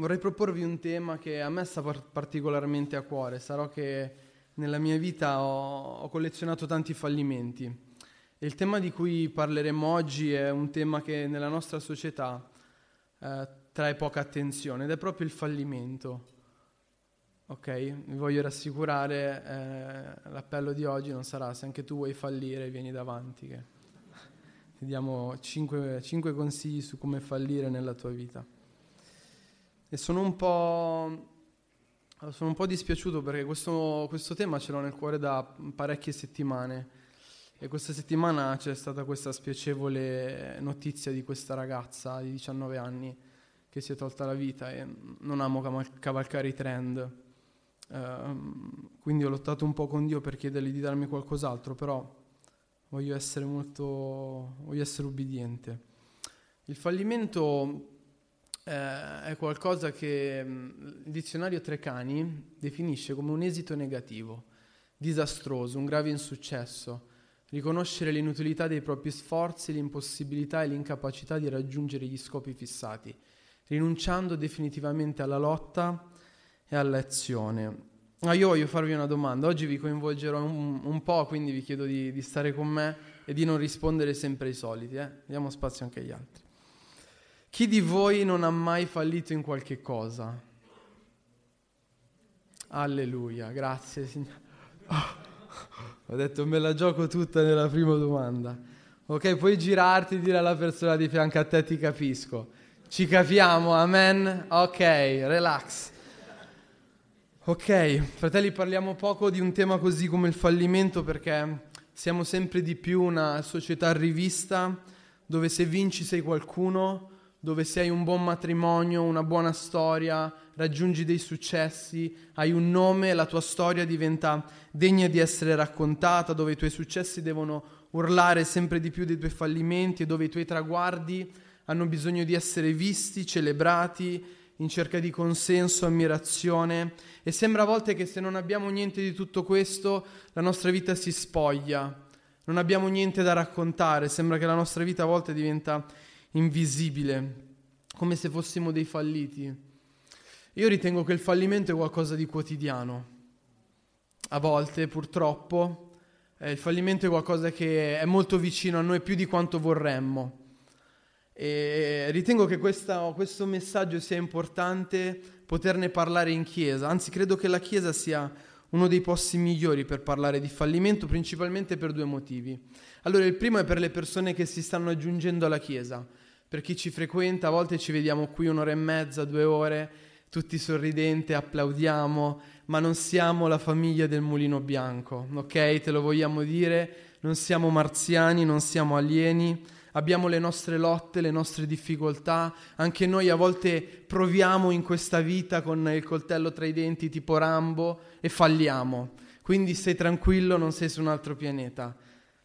vorrei proporvi un tema che a me sta particolarmente a cuore. Sarò che nella mia vita ho, ho collezionato tanti fallimenti. Il tema di cui parleremo oggi è un tema che nella nostra società eh, trae poca attenzione ed è proprio il fallimento. Ok? Vi voglio rassicurare, eh, l'appello di oggi non sarà se anche tu vuoi fallire vieni davanti. Che ti diamo cinque, cinque consigli su come fallire nella tua vita. E sono un po', sono un po dispiaciuto perché questo, questo tema ce l'ho nel cuore da parecchie settimane. E questa settimana c'è stata questa spiacevole notizia di questa ragazza di 19 anni che si è tolta la vita e non amo cavalcare i trend. Uh, quindi ho lottato un po' con Dio per chiedergli di darmi qualcos'altro, però voglio essere molto, voglio essere ubbidiente. Il fallimento eh, è qualcosa che mm, il dizionario Trecani definisce come un esito negativo, disastroso, un grave insuccesso, riconoscere l'inutilità dei propri sforzi, l'impossibilità e l'incapacità di raggiungere gli scopi fissati, rinunciando definitivamente alla lotta e all'azione. Ah, io voglio farvi una domanda, oggi vi coinvolgerò un, un po', quindi vi chiedo di, di, stare con me e di non rispondere sempre ai soliti, eh? diamo spazio anche agli altri. Chi di voi non ha mai fallito in qualche cosa? Alleluia, grazie Signore. Oh, ho detto me la gioco tutta nella prima domanda. Ok, puoi girarti e dire alla persona di fianco a te ti capisco. Ci capiamo, amen? Ok, relax. Ok, fratelli, parliamo poco di un tema così come il fallimento perché siamo sempre di più una società rivista dove se vinci sei qualcuno, dove se hai un buon matrimonio, una buona storia, raggiungi dei successi, hai un nome, la tua storia diventa degna di essere raccontata, dove i tuoi successi devono urlare sempre di più dei tuoi fallimenti e dove i tuoi traguardi hanno bisogno di essere visti, celebrati, in cerca di consenso, ammirazione. E sembra a volte che se non abbiamo niente di tutto questo la nostra vita si spoglia, non abbiamo niente da raccontare, sembra che la nostra vita a volte diventa invisibile, come se fossimo dei falliti. Io ritengo che il fallimento è qualcosa di quotidiano. A volte, purtroppo, eh, il fallimento è qualcosa che è molto vicino a noi più di quanto vorremmo. E ritengo che questa, questo messaggio sia importante poterne parlare in chiesa, anzi credo che la chiesa sia uno dei posti migliori per parlare di fallimento, principalmente per due motivi. Allora, il primo è per le persone che si stanno aggiungendo alla chiesa per chi ci frequenta, a volte ci vediamo qui un'ora e mezza, due ore, tutti sorridenti, applaudiamo, ma non siamo la famiglia del mulino bianco, ok? Te lo vogliamo dire, non siamo marziani, non siamo alieni, abbiamo le nostre lotte, le nostre difficoltà, anche noi a volte proviamo in questa vita con il coltello tra i denti tipo Rambo e falliamo. Quindi stai tranquillo, non sei su un altro pianeta.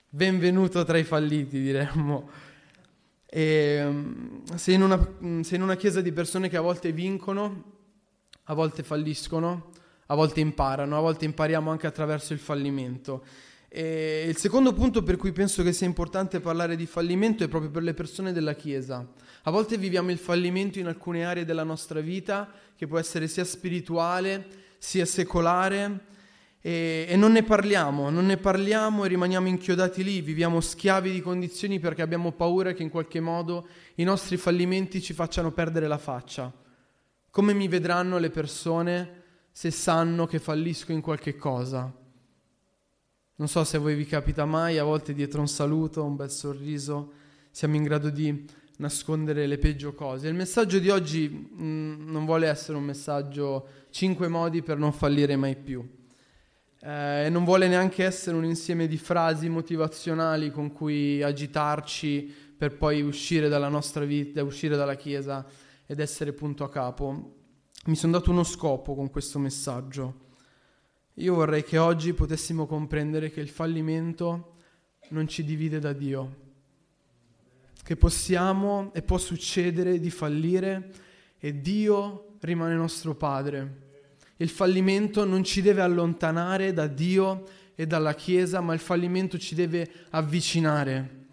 Benvenuto tra i falliti, diremmo. E, mm, sei, in una, mm, sei in una chiesa di persone che a volte vincono, a volte falliscono, a volte imparano, a volte impariamo anche attraverso il fallimento. E il secondo punto per cui penso che sia importante parlare di fallimento è proprio per le persone della Chiesa. A volte viviamo il fallimento in alcune aree della nostra vita, che può essere sia spirituale sia secolare, e, e non ne parliamo, non ne parliamo e rimaniamo inchiodati lì, viviamo schiavi di condizioni perché abbiamo paura che in qualche modo i nostri fallimenti ci facciano perdere la faccia. Come mi vedranno le persone se sanno che fallisco in qualche cosa? Non so se a voi vi capita mai, a volte dietro un saluto, un bel sorriso, siamo in grado di nascondere le peggio cose. Il messaggio di oggi mh, mm, non vuole essere un messaggio 5 modi per non fallire mai più eh, e non vuole neanche essere un insieme di frasi motivazionali con cui agitarci per poi uscire dalla nostra vita, uscire dalla Chiesa ed essere punto a capo. Mi sono dato uno scopo con questo messaggio. Io vorrei che oggi potessimo comprendere che il fallimento non ci divide da Dio, che possiamo e può succedere di fallire e Dio rimane nostro Padre il fallimento non ci deve allontanare da Dio e dalla Chiesa, ma il fallimento ci deve avvicinare.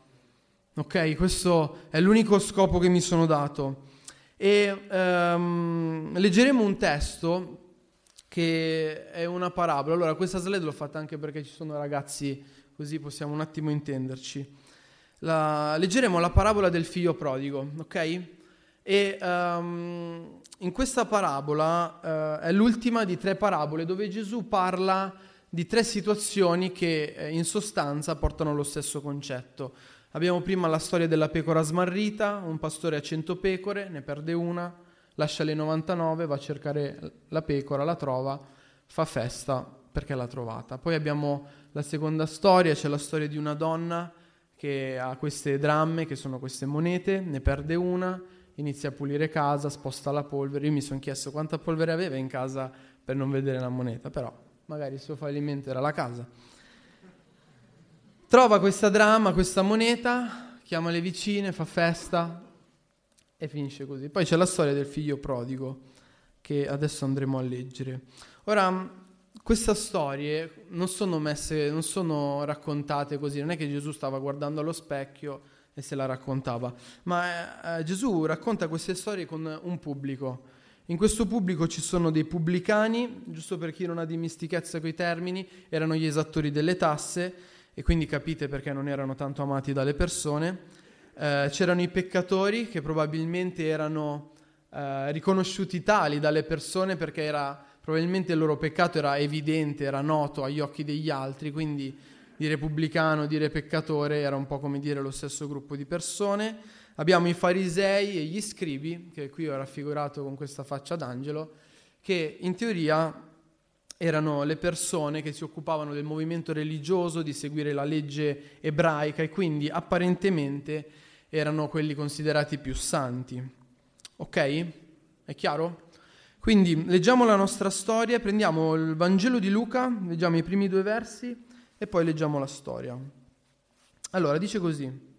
Ok? Questo è l'unico scopo che mi sono dato. E um, leggeremo un testo che è una parabola. Allora, questa slide l'ho fatta anche perché ci sono ragazzi, così possiamo un attimo intenderci. La, leggeremo la parabola del figlio prodigo, ok? E um, in questa parabola uh, è l'ultima di tre parabole dove Gesù parla di tre situazioni che eh, in sostanza portano allo stesso concetto. Abbiamo prima la storia della pecora smarrita, un pastore ha cento pecore, ne perde una, lascia le 99, va a cercare la pecora, la trova, fa festa perché l'ha trovata. Poi abbiamo la seconda storia, c'è la storia di una donna che ha queste dramme, che sono queste monete, ne perde una, inizia a pulire casa, sposta la polvere. Io mi sono chiesto quanta polvere aveva in casa per non vedere la moneta, però magari il suo fallimento era la casa. Trova questa dramma, questa moneta, chiama le vicine, fa festa, e finisce così. Poi c'è la storia del figlio prodigo che adesso andremo a leggere. Ora, queste storie non sono messe, non sono raccontate così, non è che Gesù stava guardando allo specchio e se la raccontava, ma eh, Gesù racconta queste storie con un pubblico. In questo pubblico ci sono dei pubblicani, giusto per chi non ha dimistichezza i termini, erano gli esattori delle tasse e quindi capite perché non erano tanto amati dalle persone eh, c'erano i peccatori che probabilmente erano eh, riconosciuti tali dalle persone perché era, probabilmente il loro peccato era evidente, era noto agli occhi degli altri, quindi dire pubblicano, dire peccatore era un po' come dire lo stesso gruppo di persone. Abbiamo i farisei e gli scribi, che qui ho raffigurato con questa faccia d'angelo, che in teoria erano le persone che si occupavano del movimento religioso, di seguire la legge ebraica e quindi apparentemente erano quelli considerati più santi. Ok? È chiaro? Quindi leggiamo la nostra storia, prendiamo il Vangelo di Luca, leggiamo i primi due versi e poi leggiamo la storia. Allora, dice così.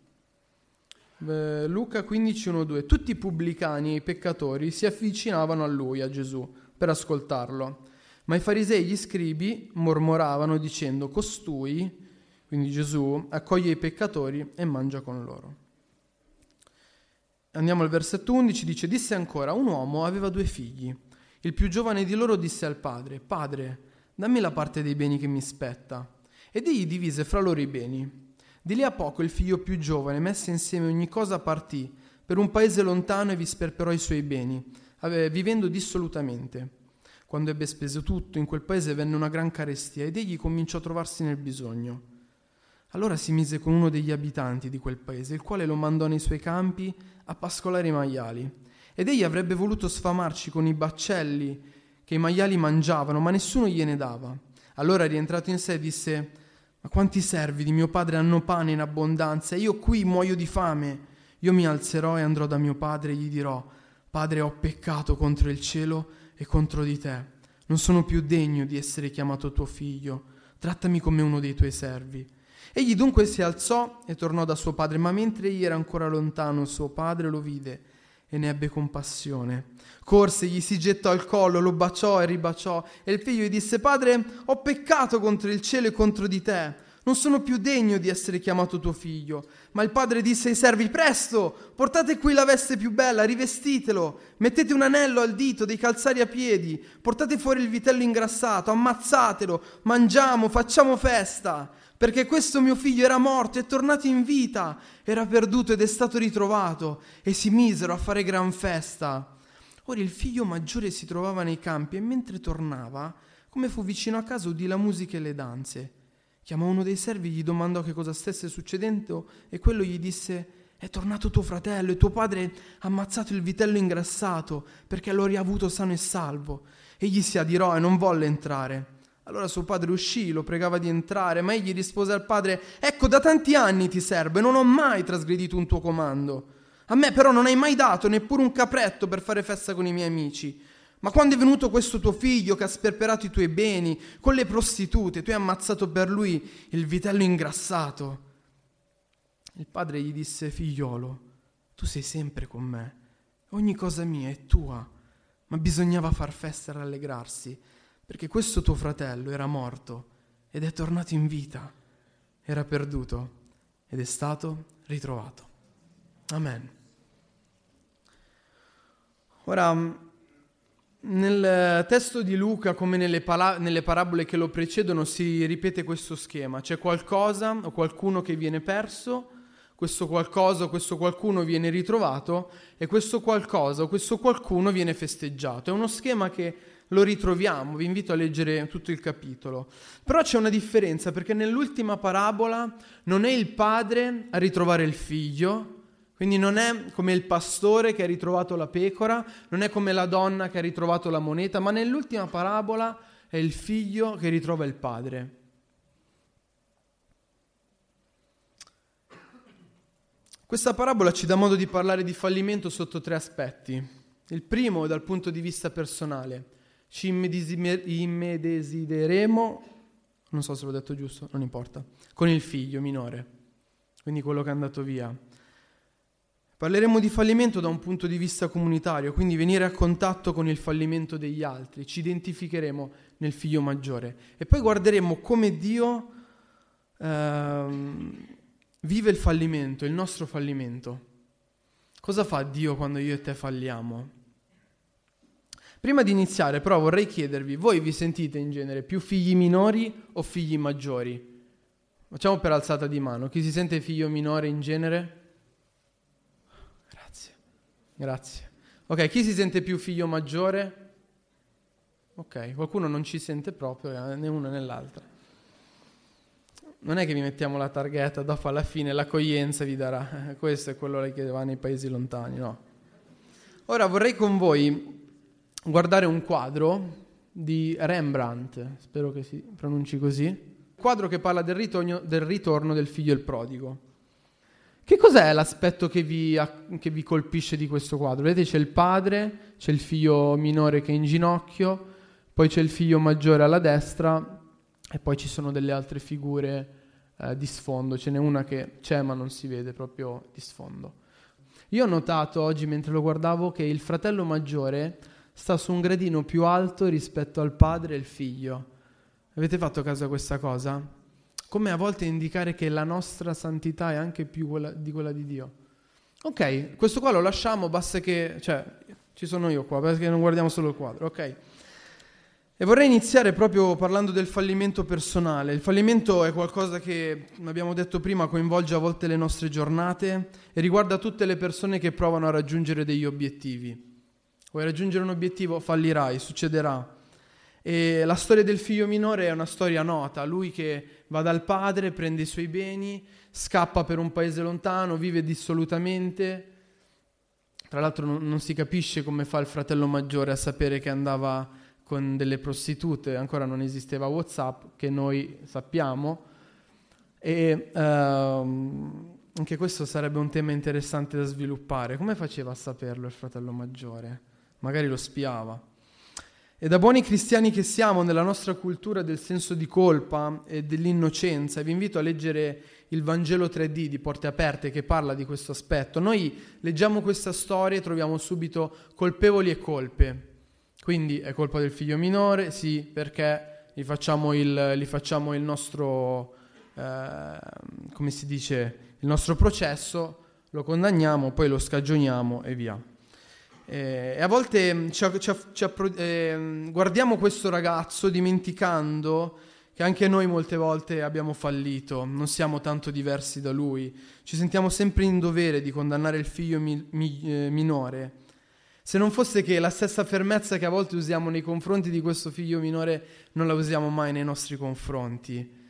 Luca 15, 1, 2. Tutti i pubblicani e i peccatori si avvicinavano a lui, a Gesù, per ascoltarlo. Ma i farisei e gli scribi mormoravano dicendo, costui, quindi Gesù, accoglie i peccatori e mangia con loro. Andiamo al versetto 11, dice, disse ancora, un uomo aveva due figli. Il più giovane di loro disse al padre, Padre, dammi la parte dei beni che mi spetta. Ed egli divise fra loro i beni. Di lì a poco il figlio più giovane, messe insieme ogni cosa, partì per un paese lontano e vi sperperò i suoi beni, vivendo dissolutamente. Quando ebbe speso tutto, in quel paese venne una gran carestia ed egli cominciò a trovarsi nel bisogno. Allora si mise con uno degli abitanti di quel paese, il quale lo mandò nei suoi campi a pascolare i maiali. Ed egli avrebbe voluto sfamarci con i baccelli che i maiali mangiavano, ma nessuno gliene dava. Allora rientrato in sé disse, ma quanti servi di mio padre hanno pane in abbondanza e io qui muoio di fame? Io mi alzerò e andrò da mio padre e gli dirò, Padre ho peccato contro il cielo e contro di te. Non sono più degno di essere chiamato tuo figlio. Trattami come uno dei tuoi servi. Egli dunque si alzò e tornò da suo padre, ma mentre egli era ancora lontano, suo padre lo vide e ne ebbe compassione. Corse, gli si gettò al collo, lo baciò e ribaciò, e il figlio gli disse, Padre, ho peccato contro il cielo e contro di te. Non sono più degno di essere chiamato tuo figlio. Ma il padre disse ai servi, presto, portate qui la veste più bella, rivestitelo, mettete un anello al dito, dei calzari a piedi, portate fuori il vitello ingrassato, ammazzatelo, mangiamo, facciamo festa perché questo mio figlio era morto, è tornato in vita, era perduto ed è stato ritrovato, e si misero a fare gran festa. Ora il figlio maggiore si trovava nei campi e mentre tornava, come fu vicino a casa, udì la musica e le danze. Chiamò uno dei servi, gli domandò che cosa stesse succedendo e quello gli disse è tornato tuo fratello e tuo padre ha ammazzato il vitello ingrassato perché lo ha riavuto sano e salvo. Egli si adirò e non volle entrare. Allora suo padre uscì, lo pregava di entrare, ma egli rispose al padre, ecco da tanti anni ti servo e non ho mai trasgredito un tuo comando. A me però non hai mai dato neppure un capretto per fare festa con i miei amici. Ma quando è venuto questo tuo figlio che ha sperperato i tuoi beni con le prostitute, tu hai ammazzato per lui il vitello ingrassato. Il padre gli disse, figliolo, tu sei sempre con me, ogni cosa mia è tua, ma bisognava far festa e rallegrarsi perché questo tuo fratello era morto ed è tornato in vita, era perduto ed è stato ritrovato. Amen. Ora, nel testo di Luca, come nelle, pala- nelle, parabole che lo precedono, si ripete questo schema. C'è qualcosa o qualcuno che viene perso, questo qualcosa o questo qualcuno viene ritrovato e questo qualcosa o questo qualcuno viene festeggiato. È uno schema che lo ritroviamo, vi invito a leggere tutto il capitolo. Però c'è una differenza perché nell'ultima parabola non è il padre a ritrovare il figlio, quindi non è come il pastore che ha ritrovato la pecora, non è come la donna che ha ritrovato la moneta, ma nell'ultima parabola è il figlio che ritrova il padre. Questa parabola ci dà modo di parlare di fallimento sotto tre aspetti. Il primo dal punto di vista personale. Ci immedesideremo, non so se l'ho detto giusto, non importa, con il figlio minore, quindi quello che è andato via. Parleremo di fallimento da un punto di vista comunitario, quindi venire a contatto con il fallimento degli altri, ci identificheremo nel figlio maggiore e poi guarderemo come Dio ehm, vive il fallimento, il nostro fallimento. Cosa fa Dio quando io e te falliamo? Prima di iniziare però vorrei chiedervi, voi vi sentite in genere più figli minori o figli maggiori? Facciamo per alzata di mano, chi si sente figlio minore in genere? Grazie. Ok, chi si sente più figlio maggiore? Ok, qualcuno non ci sente proprio, eh, né uno né l'altro. Non è che vi mettiamo la targhetta, dopo alla fine l'accoglienza vi darà, eh, questo è quello che va nei paesi lontani, no? Ora vorrei con voi guardare un quadro di Rembrandt, spero che si pronunci così, quadro che parla del ritorno del, figlio il prodigo. Che cos'è l'aspetto che vi, che vi, colpisce di questo quadro? Vedete c'è il padre, c'è il figlio minore che è in ginocchio, poi c'è il figlio maggiore alla destra e poi ci sono delle altre figure eh, di sfondo. Ce n'è una che c'è ma non si vede proprio di sfondo. Io ho notato oggi mentre lo guardavo che il fratello maggiore sta su un gradino più alto rispetto al padre e il figlio. Avete fatto caso a questa cosa? Come a volte indicare che la nostra santità è anche più quella di quella di Dio. Ok, questo qua lo lasciamo, basta che, cioè, ci sono io qua, perché non guardiamo solo il quadro, ok? E vorrei iniziare proprio parlando del fallimento personale. Il fallimento è qualcosa che, come abbiamo detto prima, coinvolge a volte le nostre giornate e riguarda tutte le persone che provano a raggiungere degli obiettivi. Vuoi raggiungere un obiettivo? Fallirai, succederà. E la storia del figlio minore è una storia nota, lui che va dal padre, prende i suoi beni, scappa per un paese lontano, vive dissolutamente. Tra l'altro non, non si capisce come fa il fratello maggiore a sapere che andava con delle prostitute, ancora non esisteva Whatsapp, che noi sappiamo. E ehm, anche questo sarebbe un tema interessante da sviluppare. Come faceva a saperlo il fratello maggiore? Magari lo spiava. E da buoni cristiani che siamo nella nostra cultura del senso di colpa e dell'innocenza, vi invito a leggere il Vangelo 3D di Porte Aperte che parla di questo aspetto. Noi leggiamo questa storia e troviamo subito colpevoli e colpe. Quindi è colpa del figlio minore, sì, perché gli facciamo il, gli facciamo il nostro, eh, come si dice, il nostro processo, lo condanniamo, poi lo scagioniamo e via. Eh, e a volte mm, ci, ci, ci, eh, guardiamo questo ragazzo dimenticando che anche noi molte volte abbiamo fallito, non siamo tanto diversi da lui, ci sentiamo sempre in dovere di condannare il figlio mi, mi, eh, minore. Se non fosse che la stessa fermezza che a volte usiamo nei confronti di questo figlio minore non la usiamo mai nei nostri confronti.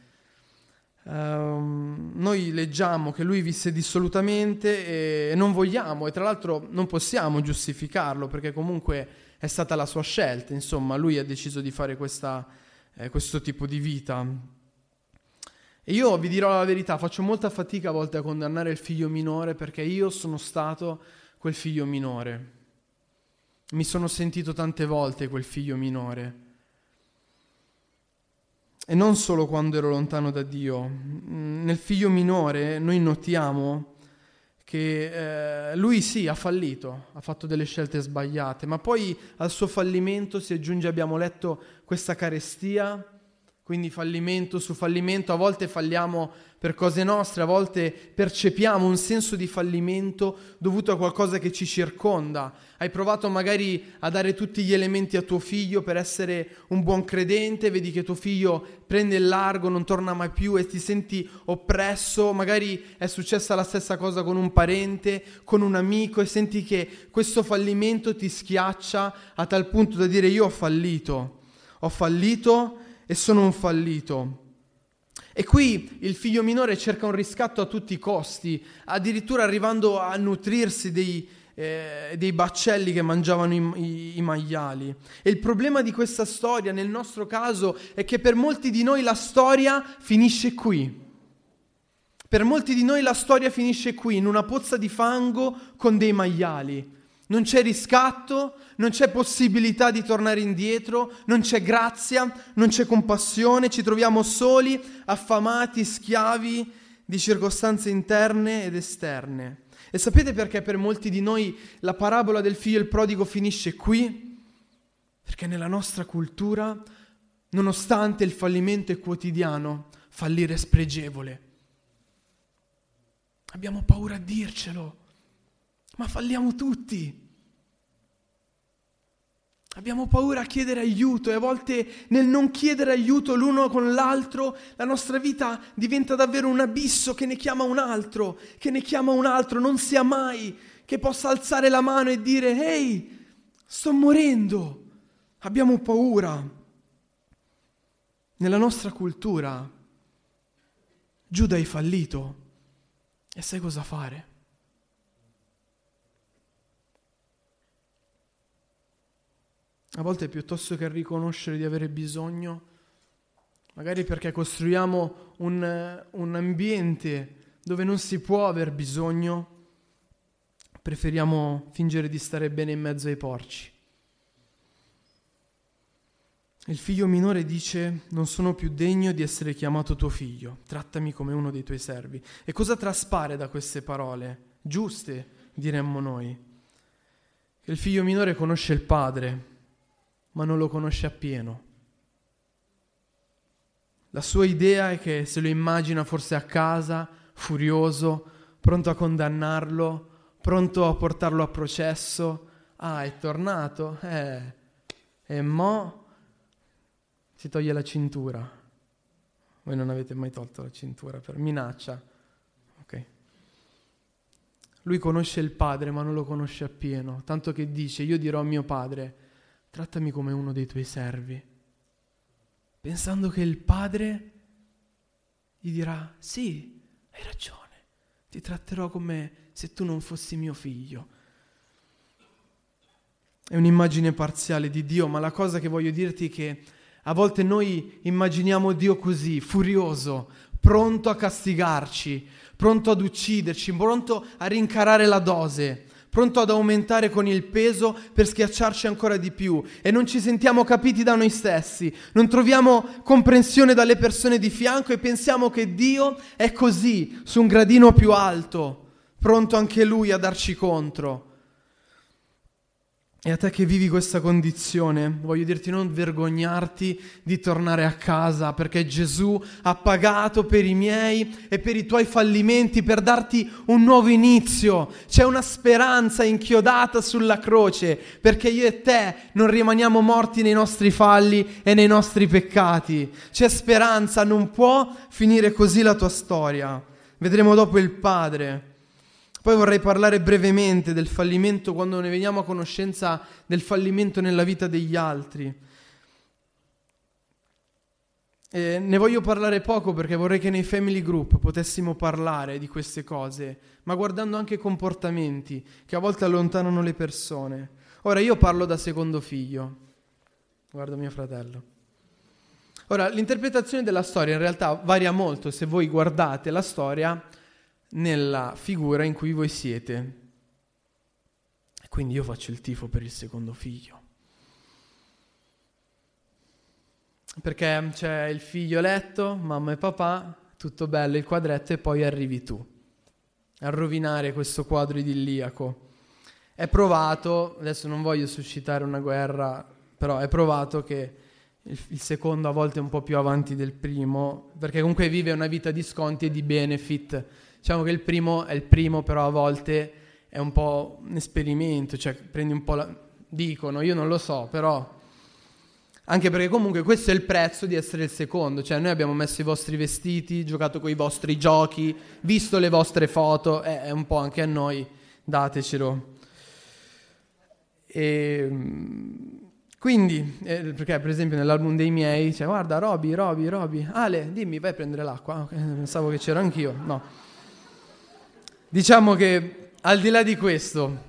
Uh, noi leggiamo che lui visse dissolutamente e non vogliamo e tra l'altro non possiamo giustificarlo perché comunque è stata la sua scelta, insomma lui ha deciso di fare questa, eh, questo tipo di vita. E io vi dirò la verità, faccio molta fatica a volte a condannare il figlio minore perché io sono stato quel figlio minore. Mi sono sentito tante volte quel figlio minore. E non solo quando ero lontano da Dio. Nel figlio minore noi notiamo che eh, lui sì ha fallito, ha fatto delle scelte sbagliate, ma poi al suo fallimento si aggiunge, abbiamo letto, questa carestia quindi fallimento su fallimento, a volte falliamo per cose nostre, a volte percepiamo un senso di fallimento dovuto a qualcosa che ci circonda. Hai provato magari a dare tutti gli elementi a tuo figlio per essere un buon credente, vedi che tuo figlio prende il largo, non torna mai più e ti senti oppresso, magari è successa la stessa cosa con un parente, con un amico e senti che questo fallimento ti schiaccia a tal punto da dire io ho fallito, ho fallito e sono un fallito. E qui il figlio minore cerca un riscatto a tutti i costi, addirittura arrivando a nutrirsi dei, eh, dei baccelli che mangiavano i, i, i, maiali. E il problema di questa storia, nel nostro caso, è che per molti di noi la storia finisce qui. Per molti di noi la storia finisce qui, in una pozza di fango con dei maiali. Non c'è riscatto, non c'è possibilità di tornare indietro, non c'è grazia, non c'è compassione, ci troviamo soli, affamati, schiavi di circostanze interne ed esterne. E sapete perché per molti di noi la parabola del figlio e il prodigo finisce qui? Perché nella nostra cultura, nonostante il fallimento è quotidiano, fallire è spregevole. Abbiamo paura a dircelo ma falliamo tutti. Abbiamo paura a chiedere aiuto e a volte nel non chiedere aiuto l'uno con l'altro la nostra vita diventa davvero un abisso che ne chiama un altro, che ne chiama un altro, non sia mai che possa alzare la mano e dire ehi, sto morendo. Abbiamo paura. Nella nostra cultura Giuda hai fallito e sai cosa fare? A volte piuttosto che riconoscere di avere bisogno, magari perché costruiamo un, un ambiente dove non si può aver bisogno, preferiamo fingere di stare bene in mezzo ai porci. Il figlio minore dice, non sono più degno di essere chiamato tuo figlio, trattami come uno dei tuoi servi. E cosa traspare da queste parole? Giuste, diremmo noi. Il figlio minore conosce il padre, ma non lo conosce appieno. La sua idea è che se lo immagina forse a casa, furioso, pronto a condannarlo, pronto a portarlo a processo. Ah, è tornato? Eh. E mo si toglie la cintura. Voi non avete mai tolto la cintura per minaccia. Lui conosce il padre, ma non lo conosce appieno, tanto che dice, io dirò a mio padre, trattami come uno dei tuoi servi, pensando che il padre gli dirà, sì, hai ragione, ti tratterò come se tu non fossi mio figlio. È un'immagine parziale di Dio, ma la cosa che voglio dirti è che a volte noi immaginiamo Dio così, furioso, pronto a castigarci, pronto ad ucciderci, pronto a rincarare la dose pronto ad aumentare con il peso per schiacciarci ancora di più e non ci sentiamo capiti da noi stessi, non troviamo comprensione dalle persone di fianco e pensiamo che Dio è così, su un gradino più alto, pronto anche Lui a darci contro. E a te che vivi questa condizione, voglio dirti non vergognarti di tornare a casa perché Gesù ha pagato per i miei e per i tuoi fallimenti, per darti un nuovo inizio. C'è una speranza inchiodata sulla croce perché io e te non rimaniamo morti nei nostri falli e nei nostri peccati. C'è speranza, non può finire così la tua storia. Vedremo dopo il Padre. Poi vorrei parlare brevemente del fallimento quando ne veniamo a conoscenza del fallimento nella vita degli altri. E ne voglio parlare poco perché vorrei che nei family group potessimo parlare di queste cose, ma guardando anche comportamenti che a volte allontanano le persone. Ora io parlo da secondo figlio, guardo mio fratello. Ora, l'interpretazione della storia in realtà varia molto se voi guardate la storia nella figura in cui voi siete. Quindi io faccio il tifo per il secondo figlio. Perché c'è il figlio letto, mamma e papà, tutto bello il quadretto e poi arrivi tu a rovinare questo quadro idilliaco. È provato, adesso non voglio suscitare una guerra, però è provato che il, il, secondo a volte è un po' più avanti del primo, perché comunque vive una vita di sconti e di benefit. Diciamo che il primo è il primo, però a volte è un po' un esperimento, cioè prendi un po' la... dicono, io non lo so, però... Anche perché comunque questo è il prezzo di essere il secondo, cioè noi abbiamo messo i vostri vestiti, giocato con i vostri giochi, visto le vostre foto, eh, è un po' anche a noi, datecelo. E, quindi, eh, perché per esempio nell'album dei miei, cioè, guarda Roby, Roby, Roby, Ale, dimmi, vai a prendere l'acqua. Okay, pensavo che c'ero anch'io, no. Diciamo che al di là di questo,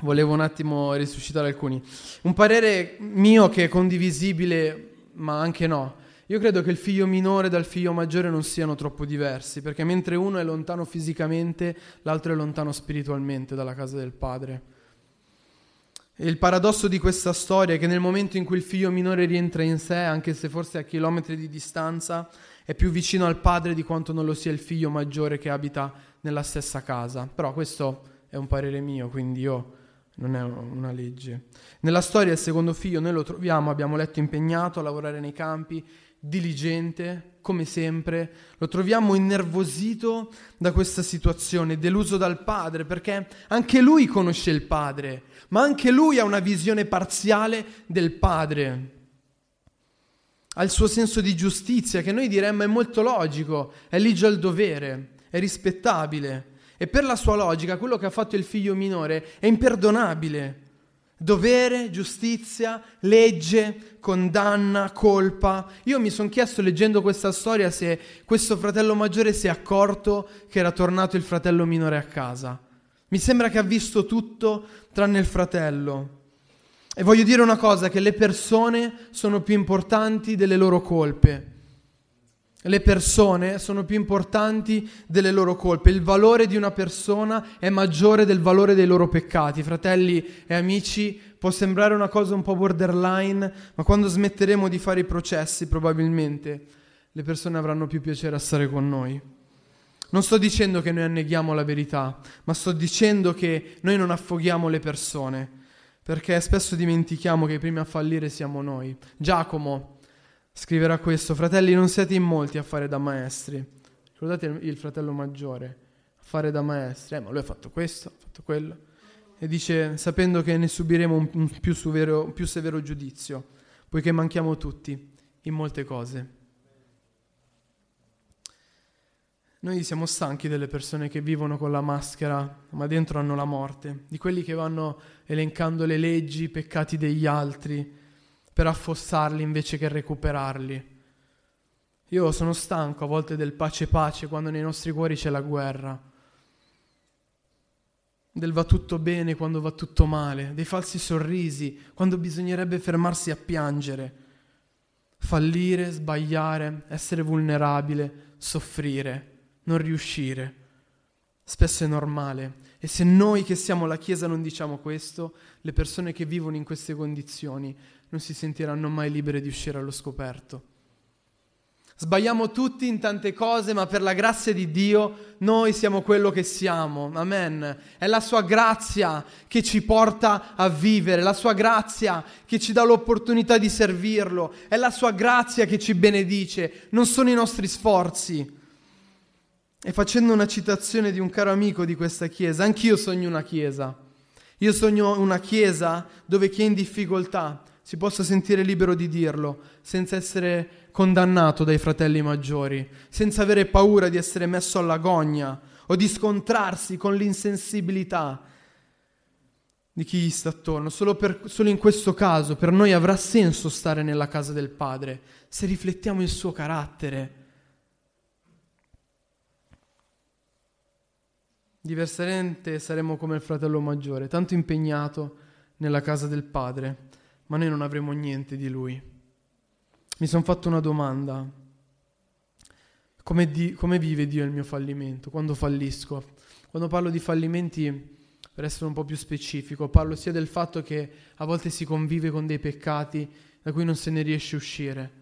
volevo un attimo risuscitare alcuni. Un parere mio che è condivisibile, ma anche no. Io credo che il figlio minore dal figlio maggiore non siano troppo diversi, perché mentre uno è lontano fisicamente, l'altro è lontano spiritualmente dalla casa del padre. E il paradosso di questa storia è che nel momento in cui il figlio minore rientra in sé, anche se forse a chilometri di distanza, è più vicino al padre di quanto non lo sia il figlio maggiore che abita nella stessa casa. Però questo è un parere mio, quindi io non è una legge. Nella storia il secondo figlio noi lo troviamo, abbiamo letto, impegnato a lavorare nei campi, diligente, come sempre, lo troviamo innervosito da questa situazione, deluso dal padre, perché anche lui conosce il padre, ma anche lui ha una visione parziale del padre. Ha il suo senso di giustizia, che noi diremmo è molto logico, è ligio al dovere, è rispettabile. E per la sua logica, quello che ha fatto il figlio minore è imperdonabile. Dovere, giustizia, legge, condanna, colpa. Io mi sono chiesto leggendo questa storia se questo fratello maggiore si è accorto che era tornato il fratello minore a casa. Mi sembra che ha visto tutto tranne il fratello. E voglio dire una cosa, che le persone sono più importanti delle loro colpe. Le persone sono più importanti delle loro colpe. Il valore di una persona è maggiore del valore dei loro peccati. Fratelli e amici, può sembrare una cosa un po' borderline, ma quando smetteremo di fare i processi, probabilmente le persone avranno più piacere a stare con noi. Non sto dicendo che noi anneghiamo la verità, ma sto dicendo che noi non affoghiamo le persone, perché spesso dimentichiamo che i primi a fallire siamo noi. Giacomo, scriverà questo, fratelli non siete in molti a fare da maestri. Ricordate il fratello maggiore, a fare da maestri, eh, ma lui ha fatto questo, ha fatto quello. E dice, sapendo che ne subiremo un, un più, severo, più severo giudizio, poiché manchiamo tutti in molte cose. Noi siamo stanchi delle persone che vivono con la maschera, ma dentro hanno la morte, di quelli che vanno elencando le leggi, i peccati degli altri, per affossarli invece che recuperarli. Io sono stanco a volte del pace pace quando nei nostri cuori c'è la guerra, del va tutto bene quando va tutto male, dei falsi sorrisi quando bisognerebbe fermarsi a piangere, fallire, sbagliare, essere vulnerabile, soffrire, non riuscire. Spesso è normale e se noi che siamo la Chiesa non diciamo questo, le persone che vivono in queste condizioni non si sentiranno mai libere di uscire allo scoperto. Sbagliamo tutti in tante cose, ma per la grazia di Dio noi siamo quello che siamo. Amen. È la sua grazia che ci porta a vivere, la sua grazia che ci dà l'opportunità di servirlo, è la sua grazia che ci benedice, non sono i nostri sforzi. E facendo una citazione di un caro amico di questa chiesa, anch'io sogno una chiesa. Io sogno una chiesa dove chi è in difficoltà si possa sentire libero di dirlo, senza essere condannato dai fratelli maggiori, senza avere paura di essere messo alla gogna o di scontrarsi con l'insensibilità di chi gli sta attorno. Solo, per, solo in questo caso per noi avrà senso stare nella casa del Padre, se riflettiamo il suo carattere. Diversamente saremo come il fratello maggiore, tanto impegnato nella casa del Padre ma noi non avremo niente di lui. Mi sono fatto una domanda. Come, di, come, vive Dio il mio fallimento? Quando fallisco? Quando parlo di fallimenti, per essere un po' più specifico, parlo sia del fatto che a volte si convive con dei peccati da cui non se ne riesce a uscire.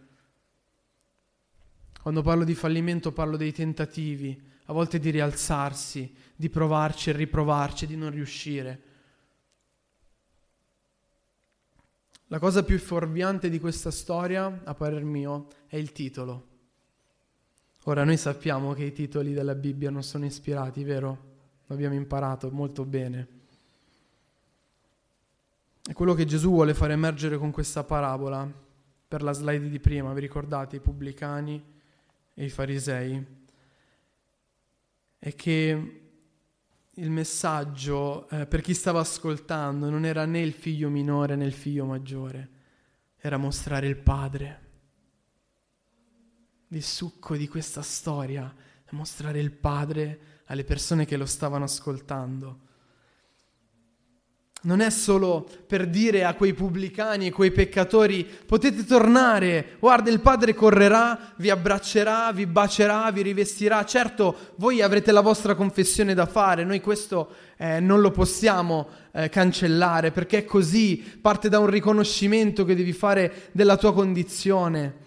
Quando parlo di fallimento parlo dei tentativi, a volte di rialzarsi, di provarci e riprovarci, di non riuscire La cosa più fuorviante di questa storia, a parer mio, è il titolo. Ora noi sappiamo che i titoli della Bibbia non sono ispirati, vero? L'abbiamo imparato molto bene. È quello che Gesù vuole far emergere con questa parabola, per la slide di prima, vi ricordate, i pubblicani e i farisei, è che il messaggio eh, per chi stava ascoltando non era né il figlio minore né il figlio maggiore, era mostrare il padre. Il succo di questa storia è mostrare il padre alle persone che lo stavano ascoltando non è solo per dire a quei pubblicani e quei peccatori potete tornare, guarda il Padre correrà, vi abbraccerà, vi bacerà, vi rivestirà. Certo, voi avrete la vostra confessione da fare, noi questo eh, non lo possiamo eh, cancellare perché è così, parte da un riconoscimento che devi fare della tua condizione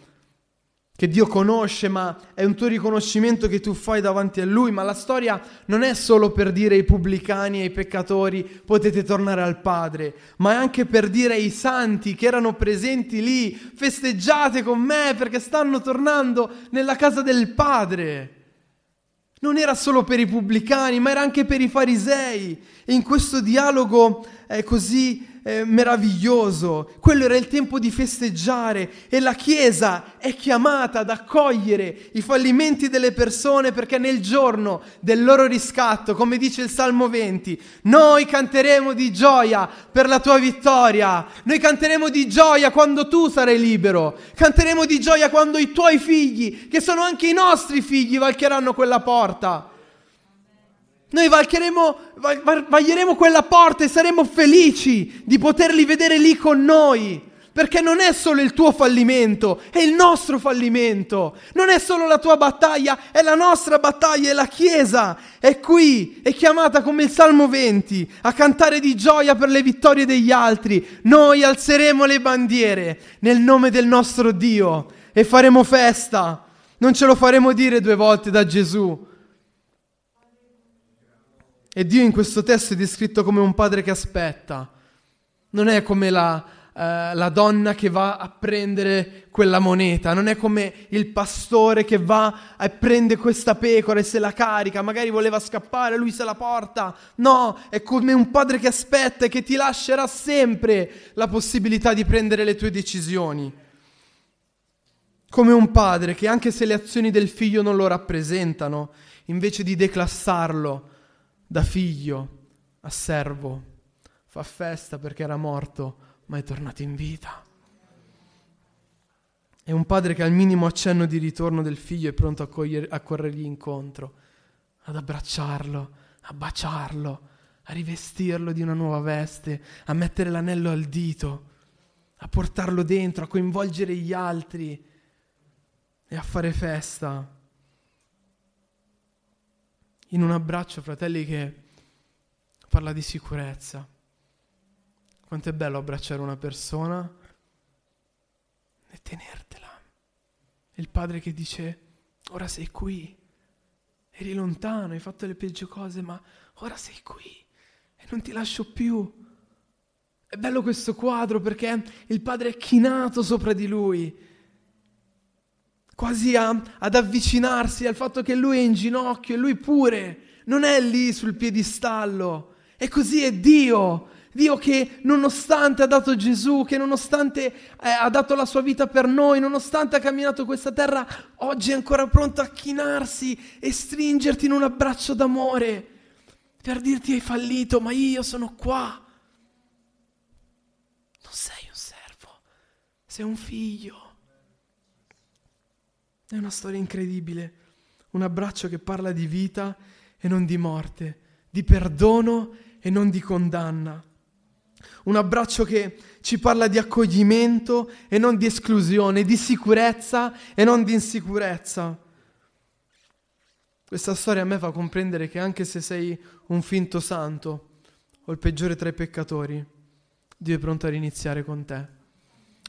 che Dio conosce, ma è un tuo riconoscimento che tu fai davanti a Lui, ma la storia non è solo per dire ai pubblicani e ai peccatori potete tornare al Padre, ma è anche per dire ai santi che erano presenti lì, festeggiate con me perché stanno tornando nella casa del Padre. Non era solo per i pubblicani, ma era anche per i farisei. E in questo dialogo è così eh, meraviglioso, quello era il tempo di festeggiare e la Chiesa è chiamata ad accogliere i fallimenti delle persone perché nel giorno del loro riscatto, come dice il Salmo 20, noi canteremo di gioia per la tua vittoria, noi canteremo di gioia quando tu sarai libero, canteremo di gioia quando i tuoi figli, che sono anche i nostri figli, valcheranno quella porta. Noi valcheremo, vaglieremo quella porta e saremo felici di poterli vedere lì con noi. Perché non è solo il tuo fallimento, è il nostro fallimento. Non è solo la tua battaglia, è la nostra battaglia, è la Chiesa. È qui, è chiamata come il Salmo 20 a cantare di gioia per le vittorie degli altri. Noi alzeremo le bandiere nel nome del nostro Dio e faremo festa. Non ce lo faremo dire due volte da Gesù e Dio in questo testo è descritto come un padre che aspetta. Non è come la, eh, la donna che va a prendere quella moneta, non è come il pastore che va e prende questa pecora e se la carica, magari voleva scappare, lui se la porta. No, è come un padre che aspetta e che ti lascerà sempre la possibilità di prendere le tue decisioni. Come un padre che anche se le azioni del figlio non lo rappresentano, invece di declassarlo, da figlio a servo, fa festa perché era morto, ma è tornato in vita. È un padre che al minimo accenno di ritorno del figlio è pronto a, cogliere, a corrergli incontro, ad abbracciarlo, a baciarlo, a rivestirlo di una nuova veste, a mettere l'anello al dito, a portarlo dentro, a coinvolgere gli altri e a fare festa in un abbraccio, fratelli, che parla di sicurezza. Quanto è bello abbracciare una persona e tenertela. Il padre che dice, ora sei qui, eri lontano, hai fatto le peggio cose, ma ora sei qui e non ti lascio più. È bello questo quadro perché il padre è chinato sopra di lui quasi a, ad avvicinarsi al fatto che lui è in ginocchio e lui pure non è lì sul piedistallo. E così è Dio. Dio che nonostante ha dato Gesù, che nonostante eh, ha dato la sua vita per noi, nonostante ha camminato questa terra, oggi è ancora pronto a chinarsi e stringerti in un abbraccio d'amore per dirti hai fallito, ma io sono qua. Non sei un servo, sei un figlio. È una storia incredibile, un abbraccio che parla di vita e non di morte, di perdono e non di condanna. Un abbraccio che ci parla di accoglimento e non di esclusione, di sicurezza e non di insicurezza. Questa storia a me fa comprendere che anche se sei un finto santo o il peggiore tra i peccatori, Dio è pronto a riniziare con te.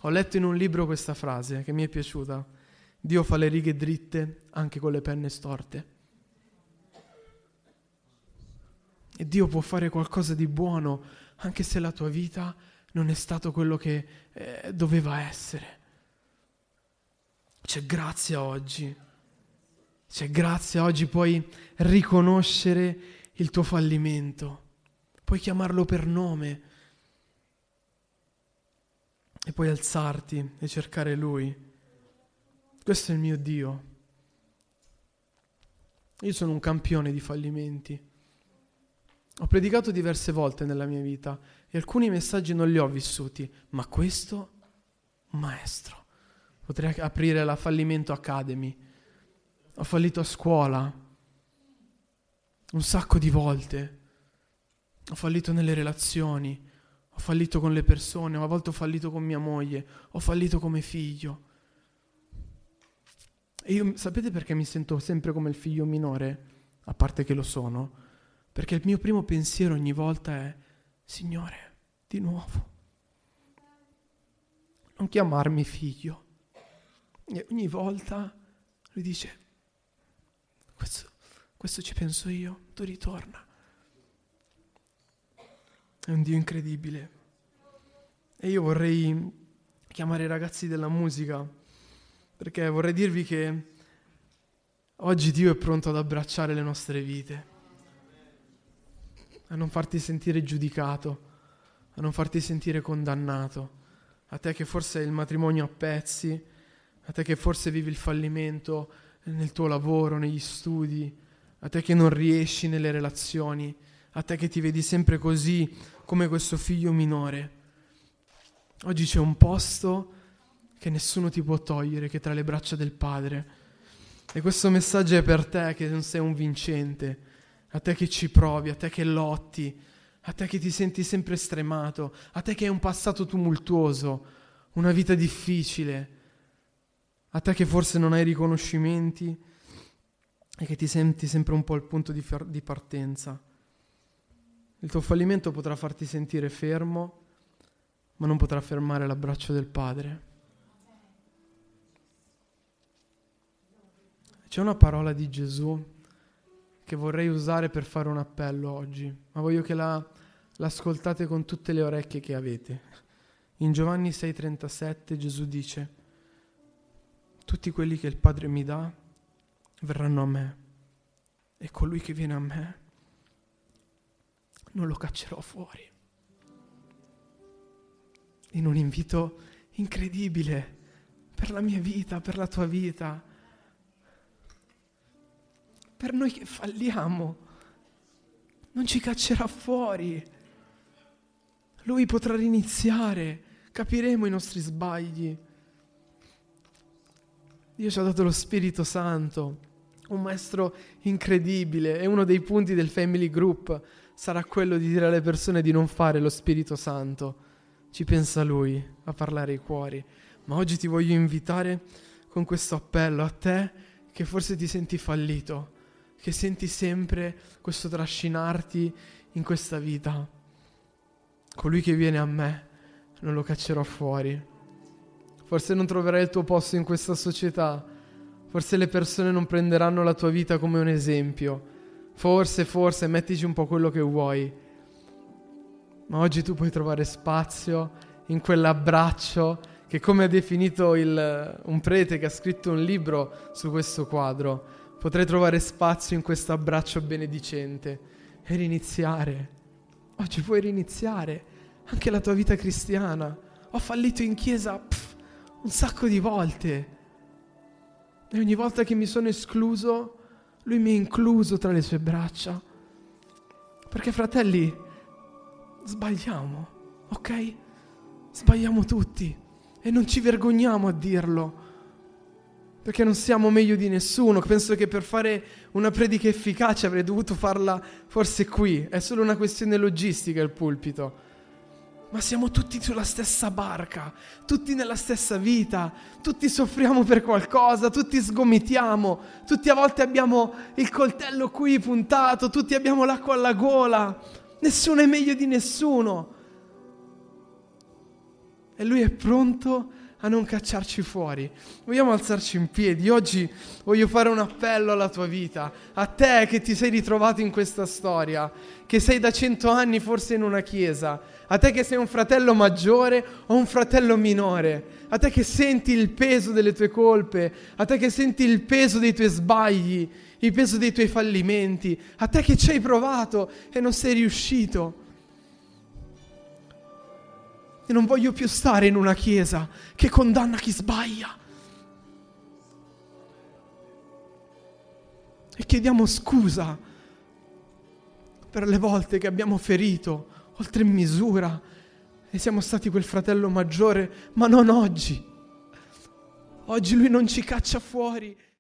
Ho letto in un libro questa frase che mi è piaciuta. Dio fa le righe dritte anche con le penne storte. E Dio può fare qualcosa di buono anche se la tua vita non è stato quello che eh, doveva essere. C'è grazia oggi. C'è grazia oggi, puoi riconoscere il tuo fallimento, puoi chiamarlo per nome e puoi alzarti e cercare Lui. Questo è il mio Dio. Io sono un campione di fallimenti. Ho predicato diverse volte nella mia vita e alcuni messaggi non li ho vissuti, ma questo, maestro. Potrei aprire la Fallimento Academy. Ho fallito a scuola un sacco di volte. Ho fallito nelle relazioni, ho fallito con le persone, a volte ho fallito con mia moglie, ho fallito come figlio. E io sapete perché mi sento sempre come il figlio minore? A parte che lo sono. Perché il mio primo pensiero ogni volta è, Signore, di nuovo, non chiamarmi figlio. E ogni volta lui dice, questo, questo ci penso io, tu ritorna. È un Dio incredibile. E io vorrei chiamare i ragazzi della musica, perché vorrei dirvi che oggi Dio è pronto ad abbracciare le nostre vite, a non farti sentire giudicato, a non farti sentire condannato, a te che forse il matrimonio a pezzi, a te che forse vivi il fallimento nel tuo lavoro, negli studi, a te che non riesci nelle relazioni, a te che ti vedi sempre così come questo figlio minore. Oggi c'è un posto che nessuno ti può togliere, che tra le braccia del Padre. E questo messaggio è per te che non sei un vincente, a te che ci provi, a te che lotti, a te che ti senti sempre stremato, a te che hai un passato tumultuoso, una vita difficile a te che forse non hai riconoscimenti e che ti senti sempre un po' al punto di, fer- di partenza. Il tuo fallimento potrà farti sentire fermo, ma non potrà fermare l'abbraccio del Padre. C'è una parola di Gesù che vorrei usare per fare un appello oggi, ma voglio che la, l'ascoltate con tutte le orecchie che avete. In Giovanni 6:37 Gesù dice, tutti quelli che il Padre mi dà verranno a me e colui che viene a me non lo caccerò fuori. In un invito incredibile per la mia vita, per la tua vita, per noi che falliamo. Non ci caccerà fuori. Lui potrà riniziare, capiremo i nostri sbagli Dio ci ha dato lo Spirito Santo, un maestro incredibile e uno dei punti del Family Group sarà quello di dire alle persone di non fare lo Spirito Santo. Ci pensa Lui a parlare ai cuori. Ma oggi ti voglio invitare con questo appello a te che forse ti senti fallito, che senti sempre questo trascinarti in questa vita. Colui che viene a me non lo caccerò fuori. Forse non troverai il tuo posto in questa società. Forse le persone non prenderanno la tua vita come un esempio. Forse, forse, mettici un po' quello che vuoi. Ma oggi tu puoi trovare spazio in quell'abbraccio che come ha definito il, un prete che ha scritto un libro su questo quadro, potrai trovare spazio in questo abbraccio benedicente e riniziare. Oggi puoi riniziare anche la tua vita cristiana. Ho fallito in chiesa, pff, un sacco di volte. E ogni volta che mi sono escluso, lui mi ha incluso tra le sue braccia. Perché fratelli, sbagliamo, ok? Sbagliamo tutti e non ci vergogniamo a dirlo. Perché non siamo meglio di nessuno. Penso che per fare una predica efficace avrei dovuto farla forse qui. È solo una questione logistica il pulpito ma siamo tutti sulla stessa barca, tutti nella stessa vita, tutti soffriamo per qualcosa, tutti sgomitiamo, tutti a volte abbiamo il coltello qui puntato, tutti abbiamo l'acqua alla gola, nessuno è meglio di nessuno. E lui è pronto a non cacciarci fuori. Vogliamo alzarci in piedi. Oggi voglio fare un appello alla tua vita, a te che ti sei ritrovato in questa storia, che sei da cento anni forse in una chiesa, a te che sei un fratello maggiore o un fratello minore, a te che senti il peso delle tue colpe, a te che senti il peso dei tuoi sbagli, il peso dei tuoi fallimenti, a te che ci hai provato e non sei riuscito. E non voglio più stare in una chiesa che condanna chi sbaglia. E chiediamo scusa per le volte che abbiamo ferito oltre misura e siamo stati quel fratello maggiore, ma non oggi. Oggi lui non ci caccia fuori.